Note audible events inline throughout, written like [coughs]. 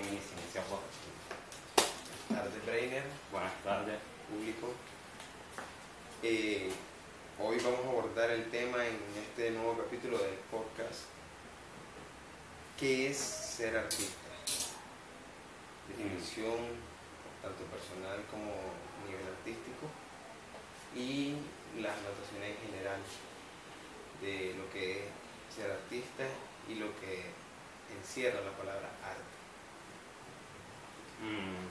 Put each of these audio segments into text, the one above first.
inicia vos. tardes, Brainer, Buenas tardes. público. Eh, hoy vamos a abordar el tema en este nuevo capítulo del podcast. ¿Qué es ser artista? Definición, tanto personal como nivel artístico. Y las notaciones en general de lo que es ser artista y lo que encierra la palabra arte. Mm.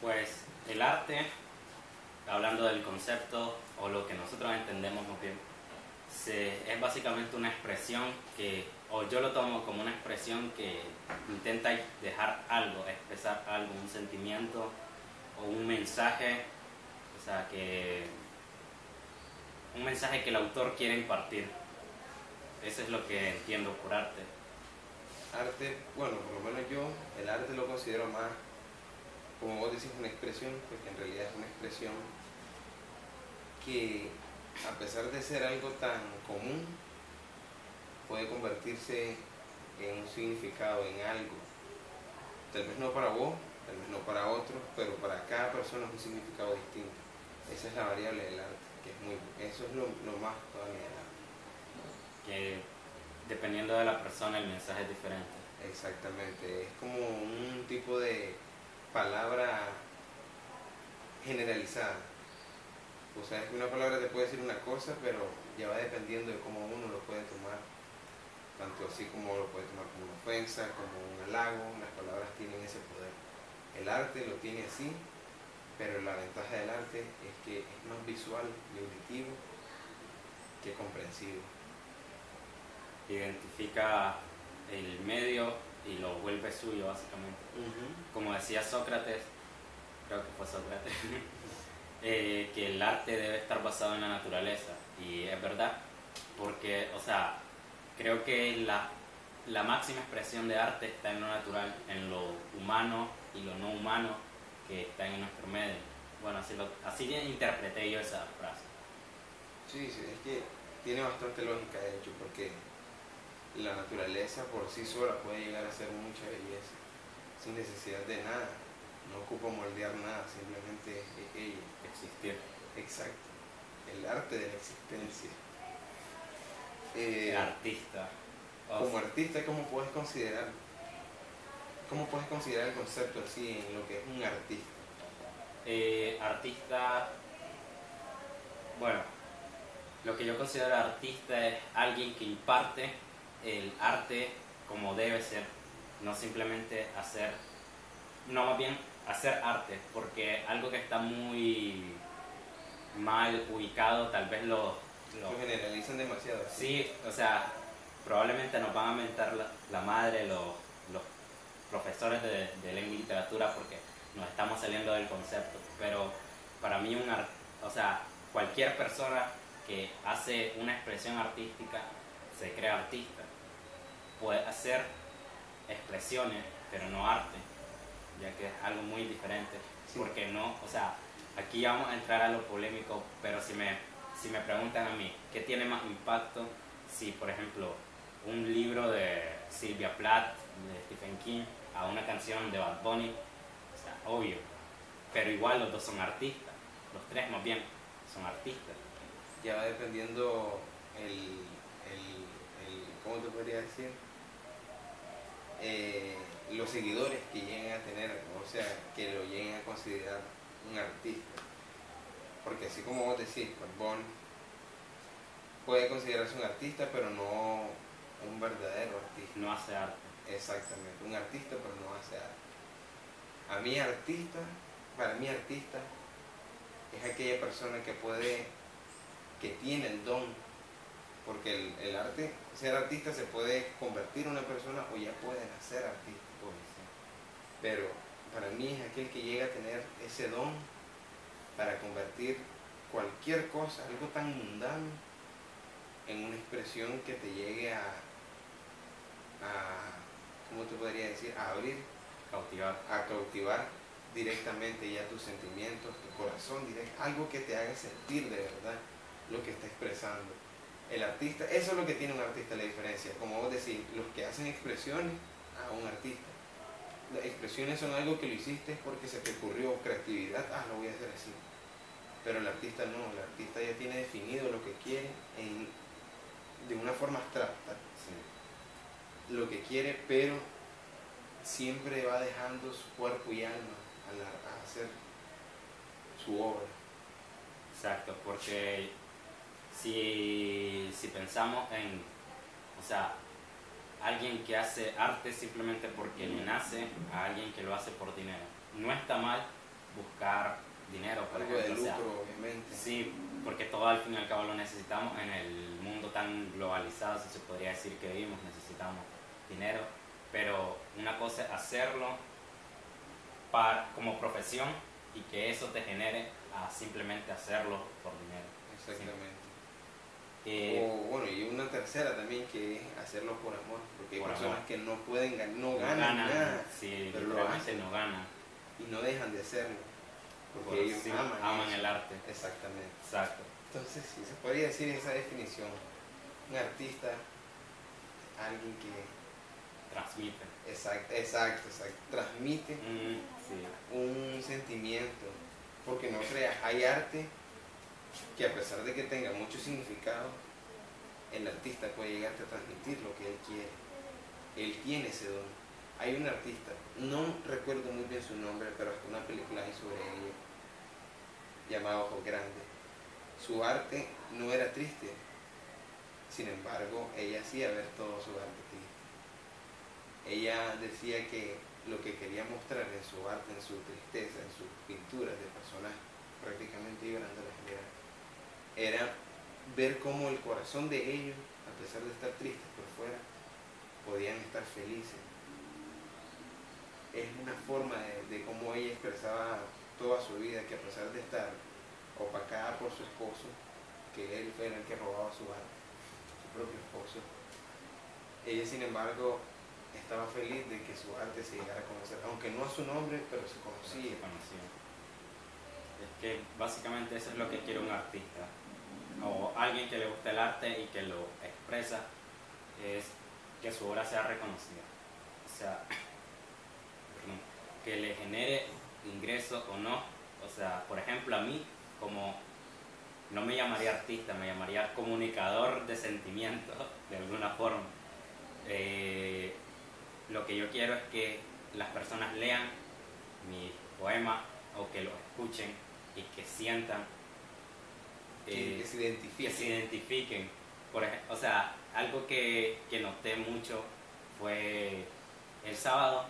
Pues el arte, hablando del concepto o lo que nosotros entendemos más bien, se- es básicamente una expresión que, o yo lo tomo como una expresión que intenta dejar algo, expresar algo, un sentimiento o un mensaje, o sea, que un mensaje que el autor quiere impartir. Eso es lo que entiendo por arte. Arte, bueno, por lo menos yo, el arte lo considero más, como vos decís, una expresión, porque en realidad es una expresión que, a pesar de ser algo tan común, puede convertirse en un significado, en algo. Tal vez no para vos, tal vez no para otros, pero para cada persona es un significado distinto. Esa es la variable del arte, que es muy, eso es lo, más todavía del arte. que dependiendo de la persona el mensaje es diferente. Exactamente, es como un tipo de palabra generalizada. O sea, es que una palabra te puede decir una cosa, pero ya va dependiendo de cómo uno lo puede tomar. Tanto así como lo puede tomar como una ofensa, como un halago, las palabras tienen ese poder. El arte lo tiene así, pero la ventaja del arte es que es más visual y auditivo que comprensivo. Identifica el medio y lo vuelve suyo básicamente. Como decía Sócrates, creo que fue Sócrates, [laughs] eh, que el arte debe estar basado en la naturaleza. Y es verdad, porque, o sea, creo que la, la máxima expresión de arte está en lo natural, en lo humano y lo no humano que está en nuestro medio. Bueno, así, lo, así interpreté yo esa frase. Sí, sí, es que tiene bastante lógica de hecho, porque la naturaleza por sí sola puede llegar a ser mucha belleza, sin necesidad de nada. No ocupa moldear nada, simplemente es ella. Existir. Exacto. El arte de la existencia. Eh, El artista. O como artista, ¿cómo puedes considerar? ¿Cómo puedes considerar el concepto así en lo que es un artista? Eh, artista, bueno, lo que yo considero artista es alguien que imparte el arte como debe ser, no simplemente hacer, no más bien hacer arte, porque algo que está muy mal ubicado, tal vez lo, lo- Lo generalizan demasiado. Sí, o sea, probablemente nos van a mentar la, la madre los, los profesores de, de lengua y literatura porque nos estamos saliendo del concepto. Pero para mí, un ar- o sea, cualquier persona que hace una expresión artística se cree artista. Puede hacer expresiones, pero no arte, ya que es algo muy diferente. Sí. Porque no, o sea, aquí vamos a entrar a lo polémico, pero si me, si me preguntan a mí, ¿qué tiene más impacto si, por ejemplo, un libro de Sylvia Plath, de Stephen King, a una canción de Bad Bunny? O sea, obvio. Pero igual los dos son artistas. Los tres más bien son artistas. ya va dependiendo el, el, el- ¿cómo te podría decir? Eh, los seguidores que lleguen a tener, o sea, que lo lleguen a considerar un artista. Porque así como vos decís, Bunny puede considerarse un artista, pero no un verdadero artista. No hace arte. Exactamente, un artista, pero no hace arte. A mí artista, para mí artista es aquella persona que puede, que tiene el don, porque el, el arte, ser artista se puede convertir en una persona o ya puede nacer artista, pero para mí es aquel que llega a tener ese don para convertir cualquier cosa, algo tan mundano, en una expresión que te llegue a, a ¿cómo te podría decir? A abrir, Cautivar. a cautivar directamente ya tus sentimientos, tu corazón directo, algo que te haga sentir de verdad lo que está expresando. El artista, eso es lo que tiene un artista la diferencia. Como vos decís, los que hacen expresiones a un artista. Las expresiones son algo que lo hiciste porque se te ocurrió creatividad, ah, lo voy a hacer así. Pero el artista no, el artista ya tiene definido lo que quiere de una forma abstracta. Lo que quiere, pero siempre va dejando su cuerpo y alma a hacer su obra. Exacto, porque si, si pensamos en, o sea, alguien que hace arte simplemente porque le nace a alguien que lo hace por dinero. No está mal buscar dinero, por Algo ejemplo. De lucro, obviamente. Sí, porque todo al fin y al cabo lo necesitamos en el mundo tan globalizado, si se podría decir que vivimos, necesitamos dinero. Pero una cosa es hacerlo para, como profesión y que eso te genere a simplemente hacerlo por dinero. Exactamente. Eh, o bueno, y una tercera también que es hacerlo por amor, porque hay personas que no pueden ganar, no, ganan, nada, sí, pero lo hacen, no ganan. Y no dejan de hacerlo, porque ellos aman, el arte. Exactamente. Exacto. Entonces, sí, se podría decir esa definición. Un artista, alguien que transmite. Exacto, exacto, exacto. Transmite mm, un sentimiento, porque no creas, hay arte que a pesar de que tenga mucho significado, el artista puede llegarte a transmitir lo que él quiere. Él tiene ese don. Hay un artista, no recuerdo muy bien su nombre, pero hasta una película hay sobre ella, llamada Ojos Grandes. Su arte no era triste, sin embargo, ella hacía ver todo su arte triste. Ella decía que lo que quería mostrar en su arte, en su tristeza, en sus pinturas de personajes, prácticamente llorando la general, era ver cómo el corazón de ellos, a pesar de estar tristes por fuera, podían estar felices. Es una forma de, cómo ella expresaba toda su vida, que a pesar de estar opacada por su esposo, que él fue el que robaba su arte, su propio esposo, ella sin embargo estaba feliz de que su arte se llegara a conocer, aunque no a su nombre, pero se conocía. Es que básicamente eso es lo que quiere un artista, o alguien que le guste el arte y que lo expresa, es que su obra sea reconocida. O sea, [coughs] que le genere ingreso o no. O sea, por ejemplo, a mí, como no me llamaría artista, me llamaría comunicador de sentimientos, [laughs] de alguna forma. Eh, lo que yo quiero es que las personas lean mi poema o que lo escuchen y que sientan que, eh, se identifiquen. se identifiquen. Por o sea, algo que, que noté mucho fue el sábado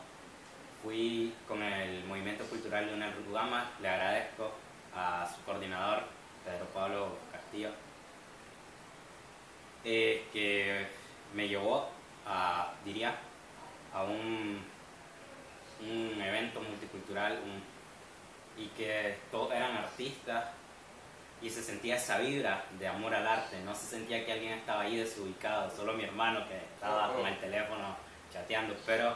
fui con el movimiento cultural de una Rugama, le agradezco a su coordinador, Pedro Pablo Castillo, eh, que me llevó a, diría, a un, un evento multicultural y que todos eran artistas y se sentía esa vibra de amor al arte, no se sentía que alguien estaba ahí desubicado, solo mi hermano que estaba con el teléfono chateando, pero,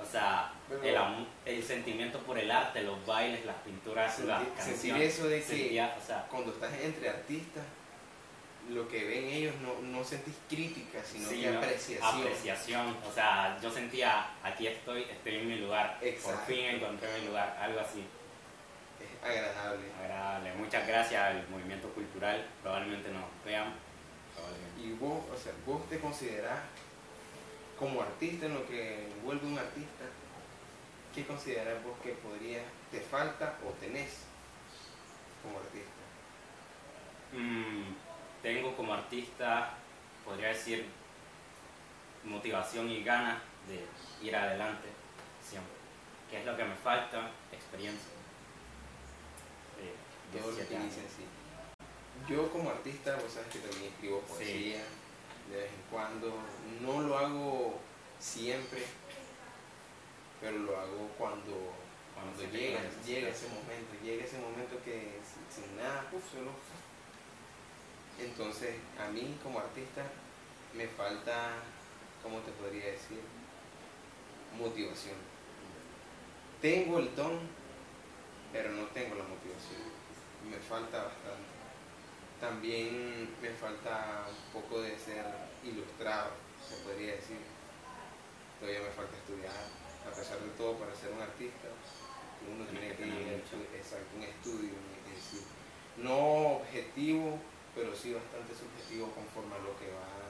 o sea, el, el, sentimiento por el arte, los bailes, las pinturas, las canciones. Sentir eso de que cuando estás entre artistas, lo que ven ellos no, no sentís crítica, sino que apreciación. Apreciación, o sea, yo sentía, aquí estoy, estoy en mi lugar, por fin encontré mi lugar, algo así agradable. Agradable. Muchas gracias al movimiento cultural. Probablemente nos vean. Y vos, o sea, vos te considerás como artista en lo que vuelve un artista. ¿Qué considerás vos que podría, te falta o tenés como artista? Mm, tengo como artista, podría decir, motivación y ganas de ir adelante siempre. ¿Qué es lo que me falta? Experiencia todo lo que dicen, sí. Yo como artista, vos sabes que también escribo poesía de vez en cuando. No lo hago siempre, pero lo hago cuando, cuando llega, llega ese momento, llega ese momento que sin, nada, uf, solo. Entonces, a mí como artista me falta, ¿cómo te podría decir? Motivación. Tengo el don, pero no tengo la motivación me falta bastante. También me falta un poco de ser ilustrado, se podría decir. todavía me falta estudiar, a pesar de todo, para ser un artista, uno tiene que ir a un estudio, no objetivo, pero sí bastante subjetivo conforme a lo que va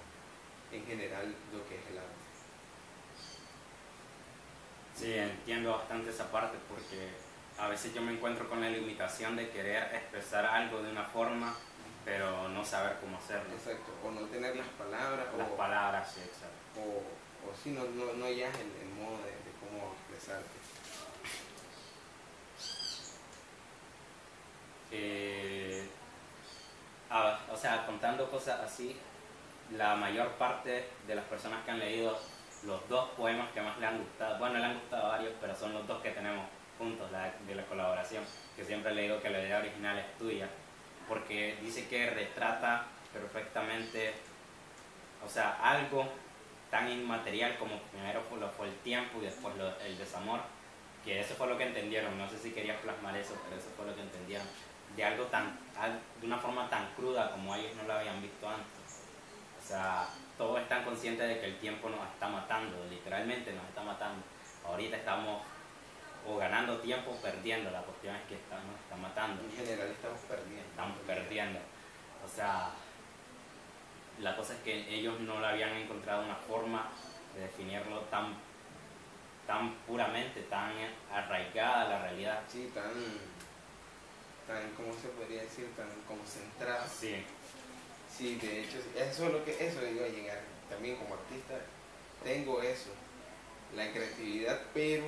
en general lo que es el arte. Sí, entiendo bastante esa parte porque a veces yo me encuentro con la limitación de querer expresar algo de una forma, pero no saber cómo hacerlo. Exacto, o no tener las palabras. Las palabras, sí, exacto. O, o si no, no, no ya el, el modo de, de cómo expresarte. Eh, o sea, contando cosas así, la mayor parte de las personas que han leído los dos poemas que más le han gustado, bueno, le han gustado varios, pero son los dos que tenemos juntos de la colaboración, que siempre le digo que la idea original es tuya, porque dice que retrata perfectamente, o sea, algo tan inmaterial como primero fue, el tiempo y después el desamor, que eso fue lo que entendieron, no sé si querías plasmar eso, pero eso fue lo que entendieron, de algo tan, de una forma tan cruda como ellos no lo habían visto antes. O sea, todos están conscientes de que el tiempo nos está matando, literalmente nos está matando. Ahorita estamos o ganando tiempo o perdiendo, la cuestión es que nos está matando. En general estamos perdiendo. Estamos perdiendo. O sea, la cosa es que ellos no le habían encontrado una forma de definirlo tan, tan puramente, tan arraigada a la realidad. Sí, tan tan, ¿cómo se podría decir? Tan concentrada. Sí. Sí, de hecho, eso es lo que, eso iba a llegar. También como artista tengo eso, la creatividad, pero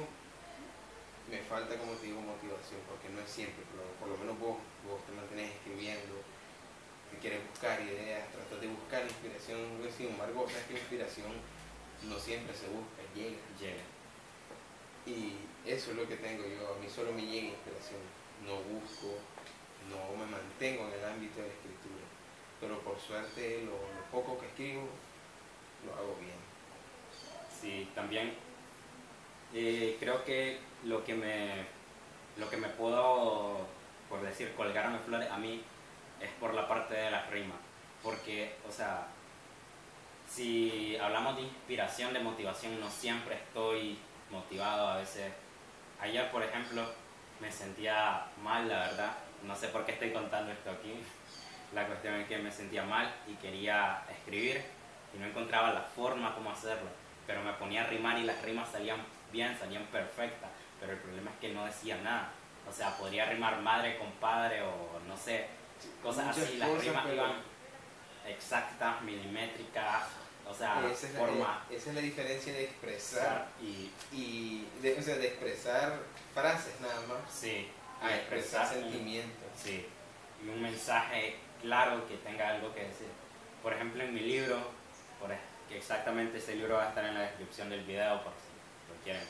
me falta, como te digo, motivación, porque no es siempre, por lo, menos vos, vos te mantienes escribiendo, que quieres buscar ideas, tratas de buscar inspiración, sin embargo, sabes que inspiración no siempre se busca, llega. Llega. Y eso es lo que tengo yo, a mí solo me llega inspiración no busco, no me mantengo en el ámbito de la escritura. Pero por suerte lo, poco que escribo lo hago bien. Sí, también eh, creo que lo que me lo que me puedo, por decir, colgarme flores a mí es por la parte de las rimas. Porque, o sea, si hablamos de inspiración, de motivación, no siempre estoy motivado. A veces, ayer, por ejemplo, me sentía mal, la verdad. No sé por qué estoy contando esto aquí. La cuestión es que me sentía mal y quería escribir y no encontraba la forma como hacerlo. Pero me ponía a rimar y las rimas salían bien, salían perfectas. Pero el problema es que no decía nada. O sea, podría rimar madre con padre o no sé, cosas así. Las rimas iban exactas, milimétricas, o sea, esa es, forma. La, esa es la diferencia de expresar y, y de, o sea, de expresar frases nada más. Sí. A expresar, sentimientos. Sí. Y un mensaje claro que tenga algo que decir. Por ejemplo, en mi libro, por, que exactamente ese libro va a estar en la descripción del video por si lo quieren.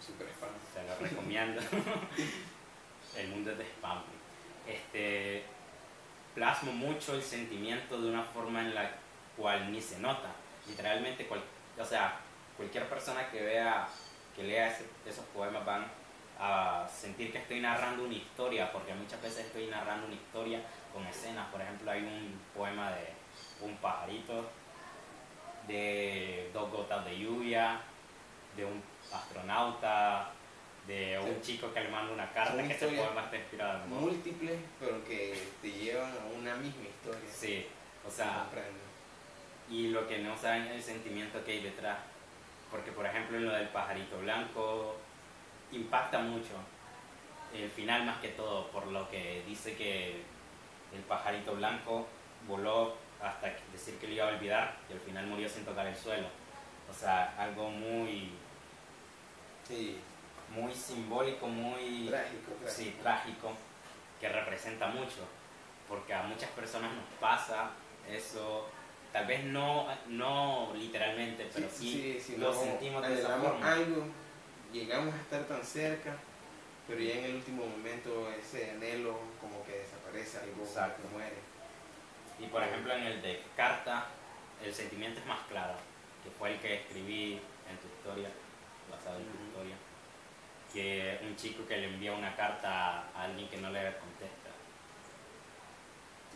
Super spam. Se lo recomiendo. [laughs] el mundo es de spam. Este, plasmo mucho el sentimiento de una forma en la cual ni se nota. Literalmente, o sea, cualquier persona que vea, que lea esos poemas van a sentir que estoy narrando una historia, porque muchas veces estoy narrando una historia con escenas. Por ejemplo, hay un poema de un pajarito, de dos gotas de lluvia, de un astronauta, de un chico que le manda una carta, que ese poema está inspirado. Múltiples, pero que te llevan a una misma historia. Sí, o sea, y lo que no saben es el sentimiento que hay detrás. Porque, por ejemplo, en lo del pajarito blanco, impacta mucho el final más que todo, por lo que dice que el pajarito blanco voló hasta decir que lo iba a olvidar y al final murió sin tocar el suelo. O sea, algo muy. Sí. Muy simbólico, muy. Trágico, Sí, trágico, que representa mucho. Porque a muchas personas nos pasa eso tal vez no, no literalmente, pero sí, lo sentimos de esa forma. algo, llegamos a estar tan cerca, pero ya en el último momento ese anhelo como que desaparece, algo que muere. Y por ejemplo en el de carta, el sentimiento es más claro, que fue el que escribí en tu historia, basado en tu historia, que un chico que le envía una carta a alguien que no le contesta.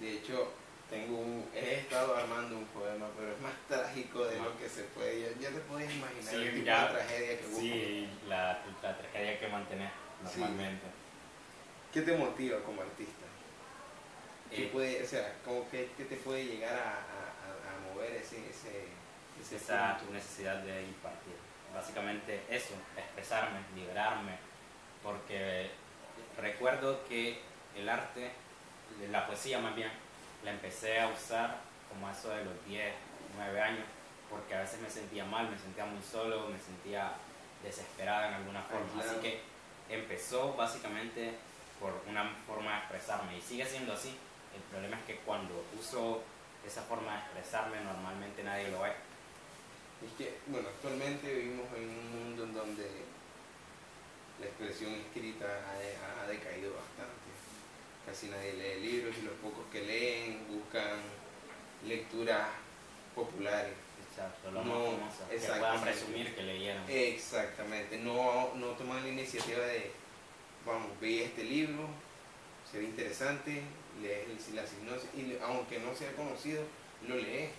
De hecho, tengo un, he estado armando un poema, pero es más trágico de lo que se puede. Ya, te puedes imaginar la tragedia que buscas. Sí, la, la, tragedia que mantenés normalmente. ¿Qué te motiva como artista? ¿Qué, eh, puede, o sea, como que, te puede llegar a, a, mover ese, ese, esa necesidad de impartir? Básicamente eso, expresarme, liberarme, porque recuerdo que el arte, la poesía más bien, la empecé a usar como eso de los 10, 9 años, porque a veces me sentía mal, me sentía muy solo, me sentía desesperada en alguna forma. Así que empezó básicamente por una forma de expresarme y sigue siendo así. El problema es que cuando uso esa forma de expresarme normalmente nadie lo ve. Es que, bueno, actualmente vivimos en un mundo en donde la expresión escrita ha, decaído bastante. Casi nadie lee libros y los pocos que leen buscan lecturas populares. Exacto, lo no, que puedan presumir que leyeron. Exactamente, no, no toman la iniciativa de, vamos, ve este libro, se ve interesante, lees la sinopsis y aunque no sea conocido, lo lees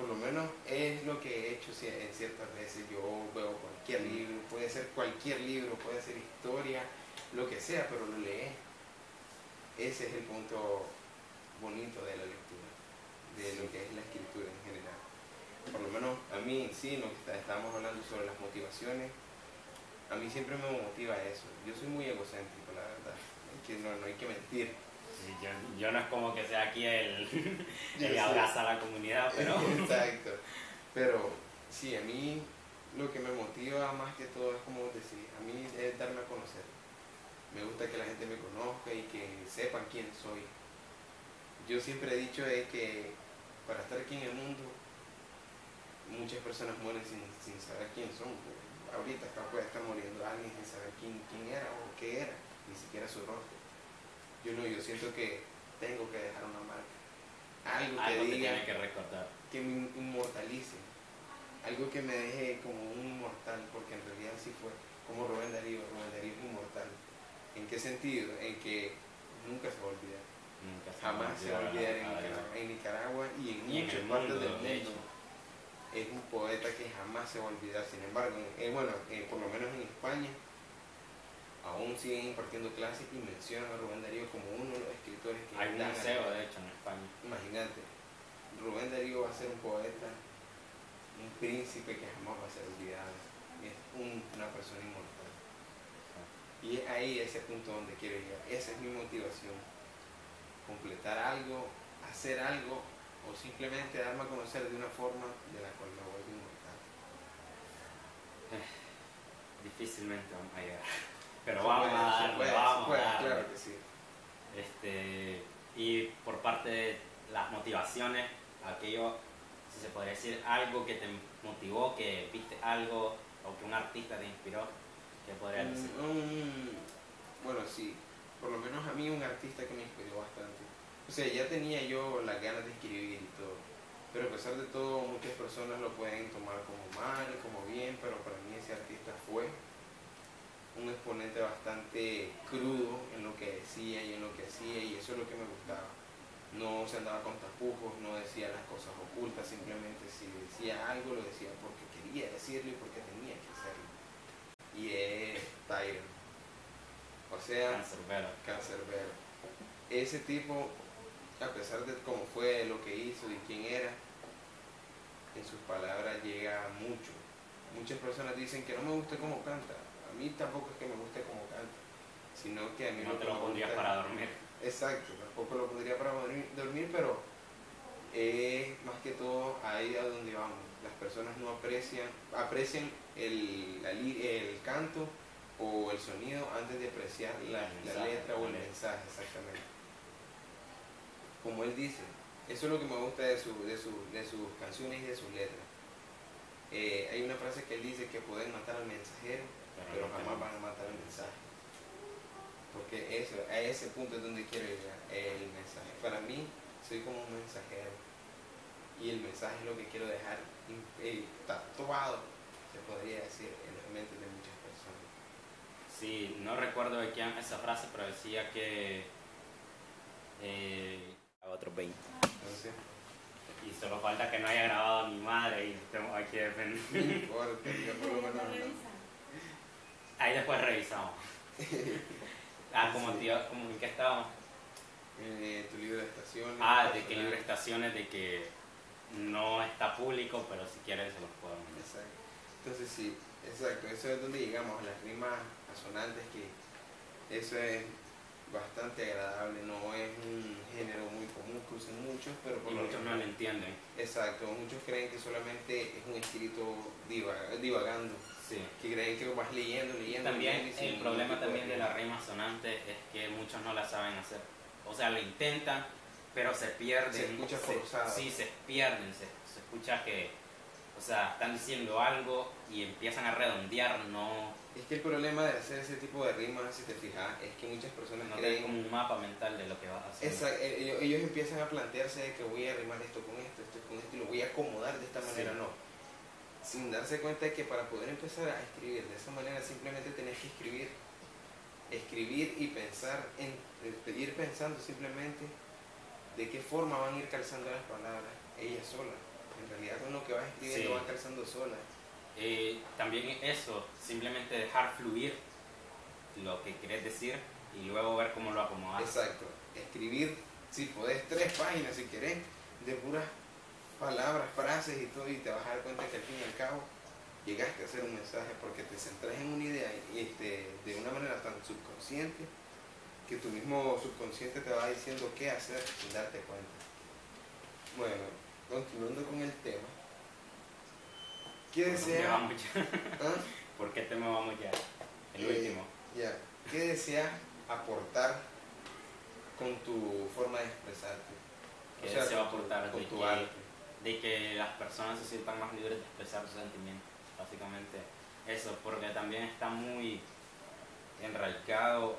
por lo menos es lo que he hecho en ciertas veces. Yo veo cualquier libro, puede ser cualquier libro, puede ser historia, lo que sea, pero lo lees. Ese es el punto bonito de la lectura, de lo que es la escritura en general. Por lo menos a mí en sí, lo que estábamos hablando sobre las motivaciones, a mí siempre me motiva eso. Yo soy muy egocéntrico, la verdad. que, no, no hay que mentir yo, no es como que sea aquí el, [laughs] el abraza a la comunidad, pero... [laughs] Exacto. Pero sí, a mí lo que me motiva más que todo es como decir, a mí es darme a conocer. Me gusta que la gente me conozca y que sepan quién soy. Yo siempre he dicho es que para estar aquí en el mundo, muchas personas mueren sin, saber quién son. Ahorita puede estar muriendo alguien sin saber quién, quién era o qué era, ni siquiera su rostro. Yo no, yo siento que tengo que dejar una marca. Algo, que diga. que recordar. Que me inmortalice. Algo que me deje como un inmortal, porque en realidad sí fue como Rubén Darío. Rubén Darío es inmortal. ¿En qué sentido? En que nunca se va a olvidar. Jamás se va a olvidar en Nicaragua, y en muchas partes del mundo. Es un poeta que jamás se va a olvidar. Sin embargo, eh, bueno, eh, por lo menos en España, aún siguen impartiendo clases y mencionan a Rubén Darío como uno de los escritores que hay un museo de hecho en España. Imagínate Rubén Darío va a ser un poeta un príncipe que jamás va a ser olvidado es una persona inmortal. Y es ahí ese punto donde quiero llegar. Esa es mi motivación completar algo hacer algo o simplemente darme a conocer de una forma de la cual me vuelvo inmortal. Difícilmente vamos a llegar pero vamos a darle, vamos a darle. Claro que sí. Este, y por parte de las motivaciones, aquello, si se podría decir, algo que te motivó, que viste algo o que un artista te inspiró, ¿qué podrías mm, decir? bueno, sí, por lo menos a mí un artista que me inspiró bastante. O sea, ya tenía yo las ganas de escribir y todo, pero a pesar de todo muchas personas lo pueden tomar como mal, como bien, pero para mí ese artista fue un exponente bastante crudo en lo que decía y en lo que hacía y eso es lo que me gustaba. No se andaba con tapujos, no decía las cosas ocultas, simplemente si decía algo lo decía porque quería decirlo y porque tenía que hacerlo. Y es Tyron. O sea, Cancerbero. Ese tipo, a pesar de cómo fue, lo que hizo y quién era, en sus palabras llega mucho. Muchas personas dicen que no me gusta cómo canta, mí tampoco es que me guste como canta, sino que a mí no te lo pondrías para dormir. Exacto, tampoco lo pondría para dormir, pero es más que todo ahí a donde vamos. Las personas no aprecian, aprecian el, el canto o el sonido antes de apreciar la, letra o el mensaje, exactamente. Como él dice, eso es lo que me gusta de, su, de, su, de sus canciones y de sus letras. Eh, hay una frase que él dice que pueden matar al mensajero, pero jamás van a matar el mensaje. Porque eso, a ese punto es donde quiero llegar, el mensaje. Para mí, soy como un mensajero. Y el mensaje es lo que quiero dejar eh, tatuado, se podría decir, en las mentes de muchas personas. Sí, no recuerdo de quién esa frase, pero decía que... Eh, a otros 20. Entonces, Y solo falta que no haya grabado a mi madre y estemos aquí defendiendo. No importa, ya por lo menos no. Ahí después revisamos. [laughs] Ah, como Sí. tío, como en qué estábamos. Eh, tu libro de estaciones. Ah, de que personal. libre estaciones, de que no está público, pero si quieres se los puedo mandar. Exacto. Entonces sí, exacto, eso es donde llegamos, las rimas asonantes, que eso es bastante agradable, no es un género muy común que usen muchos, pero por Y lo muchos no lo entienden. Exacto, muchos creen que solamente es un escrito diva- divagando, Sí. que creen que vas leyendo, leyendo. También leyendo el problema también de rima. la rima sonante es que muchos no la saben hacer. O sea, lo intentan, pero se pierden. Se escucha forzado. Sí, se pierden. Se, se escucha que, o sea, están diciendo algo y empiezan a redondear, no, Es que el problema de hacer ese tipo de rimas, si te fijas, es que muchas personas no creen como un mapa mental de lo que vas a hacer. Esa- eh, ellos, ellos empiezan a plantearse de que voy a rimar esto con esto, esto con esto, y lo voy a acomodar de esta Sí. manera, no. Sin darse cuenta de que para poder empezar a escribir de esa manera simplemente tenés que escribir, escribir y pensar, en, ir pensando simplemente de qué forma van a ir calzando las palabras, ellas solas. En realidad con lo que vas escribiendo Sí. van calzando solas. Eh, también eso, simplemente dejar fluir lo que querés decir y luego ver cómo lo acomodas. Exacto. Escribir, si podés, tres páginas si querés, de puras palabras, frases y todo, y te vas a dar cuenta que al fin y al cabo llegaste a hacer un mensaje porque te centras en una idea este, de una manera tan subconsciente que tu mismo subconsciente te va diciendo qué hacer sin darte cuenta. Bueno, continuando con el tema. ¿Qué ¿Por deseas? vamos ya? [laughs] ¿Ah? ¿Por qué tema vamos ya? El Eh, último. Ya. ¿Qué deseas aportar con tu forma de expresarte? ¿Qué O sea, deseo con tu- aportar? Con tu arte. De que las personas se sientan más libres de expresar sus sentimientos, básicamente eso, porque también está muy enraizado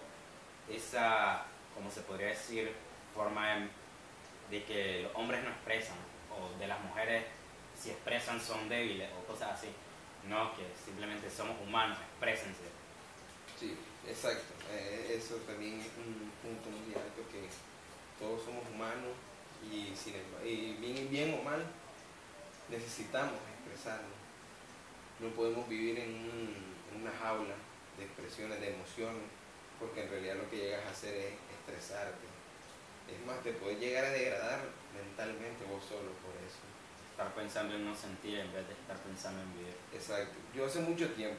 esa, como se podría decir, forma de, de que los hombres no expresan, o de las mujeres si expresan son débiles, o cosas así. No, que simplemente somos humanos, exprésense. Sí, exacto. Eh, eso también es un punto muy alto que todos somos humanos y, sin embargo, y bien, bien o mal necesitamos expresarnos. No podemos vivir en, un- en una jaula de expresiones, de emociones, porque en realidad lo que llegas a hacer es estresarte. Es más, te puedes llegar a degradar mentalmente vos solo por eso. Estar pensando en no sentir en vez de estar pensando en vivir. Exacto. Yo hace mucho tiempo,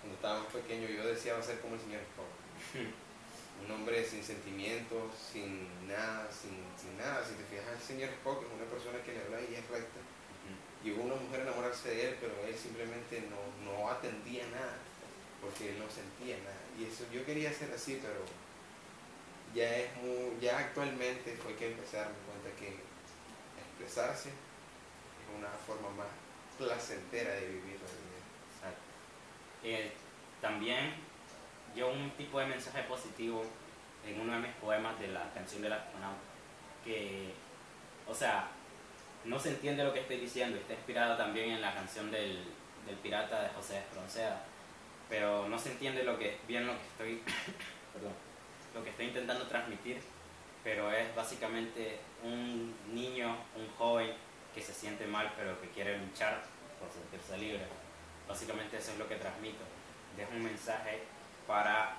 cuando estaba más pequeño, yo deseaba ser como el señor Spock. [laughs] Un hombre sin sentimientos, sin nada, sin, sin nada. Si te fijas, el señor Spock es una persona que le habla y es recta. Llegó una mujer a enamorarse de él, pero él simplemente no, no atendía nada, porque él no sentía nada. Y eso yo quería ser así, pero ya es muy, ya actualmente fue que empecé a darme cuenta que expresarse es una forma más placentera de vivir la vida. Exacto. Eh, también yo un tipo de mensaje positivo en uno de mis poemas de la canción del astronauta, que, o sea, no se entiende lo que estoy diciendo, está inspirado también en la canción del, del pirata de José Espronceda, pero no se entiende lo que, bien lo que estoy, [coughs] perdón, lo que estoy intentando transmitir, pero es básicamente un niño, un joven que se siente mal pero que quiere luchar por sentirse libre. Básicamente eso es lo que transmito. Dejo un mensaje para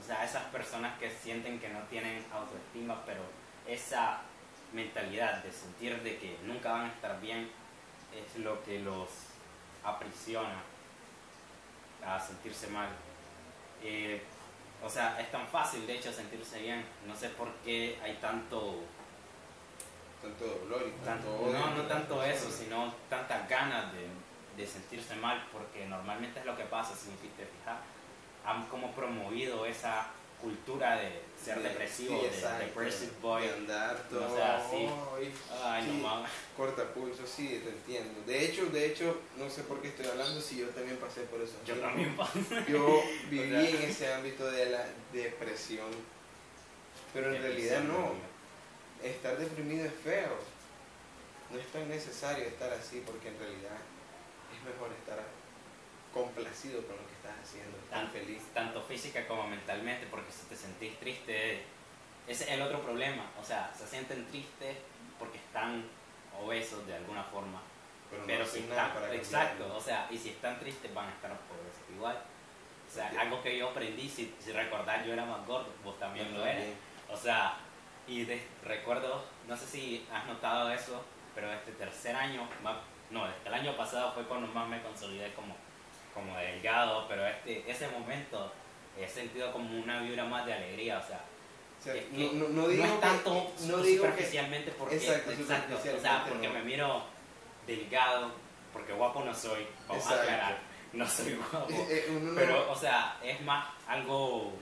o sea, esas personas que sienten que no tienen autoestima, pero esa mentalidad de sentir de que nunca van a estar bien es lo que los aprisiona a sentirse mal. Eh, o sea, es tan fácil de hecho sentirse bien. No sé por qué hay tanto Tanto dolor y tanto, tanto, odio no, no tanto eso, sino tantas ganas de, de sentirse mal, porque normalmente es lo que pasa, si te fijas, han como promovido esa cultura de ser Sí, depresivo, sí, de depressive boy. De andar todo. No sea así. ay, sí, no mames. Corta pulso, sí, te entiendo. De hecho, de hecho, no sé por qué estoy hablando si yo también pasé por eso. Yo también paso. Yo [laughs] viví O sea- en ese ámbito de la depresión. Pero en realidad no. Estar deprimido es feo. No es tan necesario estar así porque en realidad es mejor estar complacido con lo que estás haciendo, tan Tan- feliz. Tanto física como mentalmente, porque si te sentís triste, ese es el otro problema. O sea, se sienten tristes porque están obesos de alguna forma. Pero, no Pero hacen si están, para exacto, cambiarlo. o sea, y si están tristes van a estar obesos igual. O sea, algo que yo aprendí, si, si recordás, yo era más gordo, vos también Yo lo eres. también. O sea, y de, recuerdo, no sé si has notado eso, pero este tercer año, más, no, el año pasado fue cuando más me consolidé como, como delgado, pero este, ese momento he sentido como una vibra más de alegría, o sea, O sea, es que no, no, no digo es que- tanto no digo que superficialmente porque, Exacto, exacto, o sea, superficialmente porque no. me miro delgado, porque guapo no soy, vamos a aclarar, no soy guapo. eh, eh, Pero, o sea, es más algo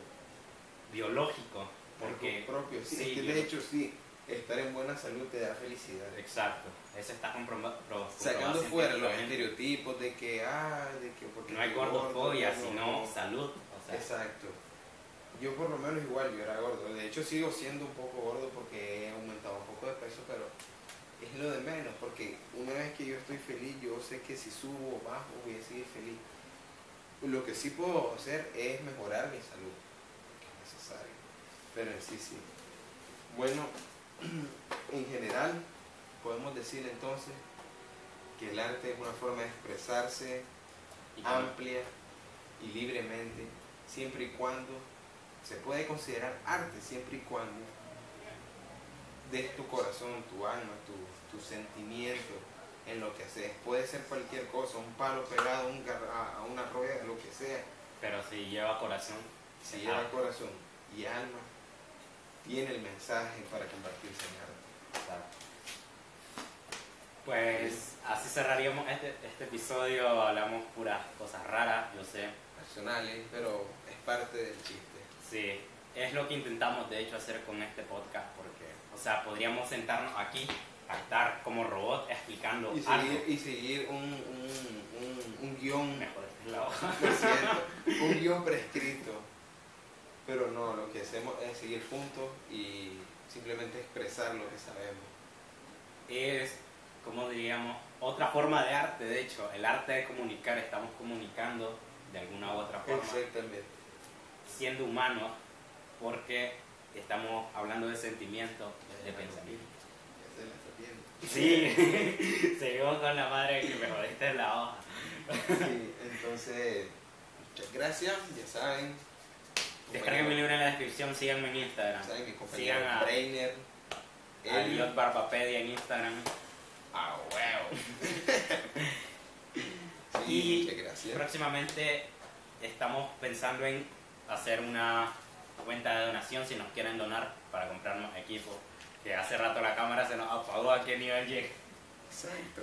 biológico. Porque, propio, sí, sí, es que yo- de hecho sí, estar en buena salud te da felicidad. exacto, eso está comprobado. Sacando fuera los estereotipos de que, ah, de que porque No hay gordo, gordofobia, no, sino no. salud. O sea, Exacto. Yo por lo menos igual, yo era gordo. De hecho sigo siendo un poco gordo porque he aumentado un poco de peso, pero es lo de menos, porque una vez que yo estoy feliz, yo sé que si subo o bajo voy a seguir feliz. Lo que sí puedo hacer es mejorar mi salud, que es necesario. Pero en sí sí. Bueno, [clears throat] en general podemos decir entonces que el arte es una forma de expresarse y amplia y libremente, siempre y cuando se puede considerar arte, siempre y cuando des tu corazón, tu alma, tu, tu sentimiento en lo que haces. Puede ser cualquier cosa, un palo pegado un a- una rueda, lo que sea. pero si lleva corazón, Si lleva arte. corazón y alma, tiene el mensaje para arte. Exacto. Pues así cerraríamos este, este episodio. Hablamos puras cosas raras, yo sé. Personales, pero es parte del chiste. Sí, es lo que intentamos de hecho hacer con este podcast. Porque, o sea, podríamos sentarnos aquí a estar como robot explicando Y algo. seguir, y seguir un, un, un, un guion Mejor es hoja. [laughs] Lo siento, un guion prescrito. Pero no, lo que hacemos es seguir puntos y simplemente expresar lo que sabemos. es, como diríamos, otra forma de arte, de hecho, el arte de comunicar, estamos comunicando de alguna u otra forma, Exactamente. siendo humanos, porque estamos hablando de sentimientos, de pensamiento. Sí, [laughs] seguimos con la madre que me jodiste en la hoja. Sí, entonces, muchas gracias, ya saben. Descarguen mi libro en la descripción, síganme en Instagram. Saben, Sigan a- Brainer. A él- Liot Barbapedia en Instagram. Ah, huevo. [laughs] Sí, Y muchas gracias. Próximamente estamos pensando en hacer una cuenta de donación si nos quieren donar para comprarnos equipo. Que hace rato la cámara se nos apagó a qué nivel llega. Exacto.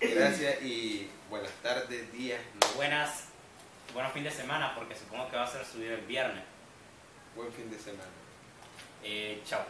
Gracias y buenas tardes, días. Buenas, buenos fin de semana porque supongo que va a ser subido el viernes. Buen fin de semana. Eh, chao.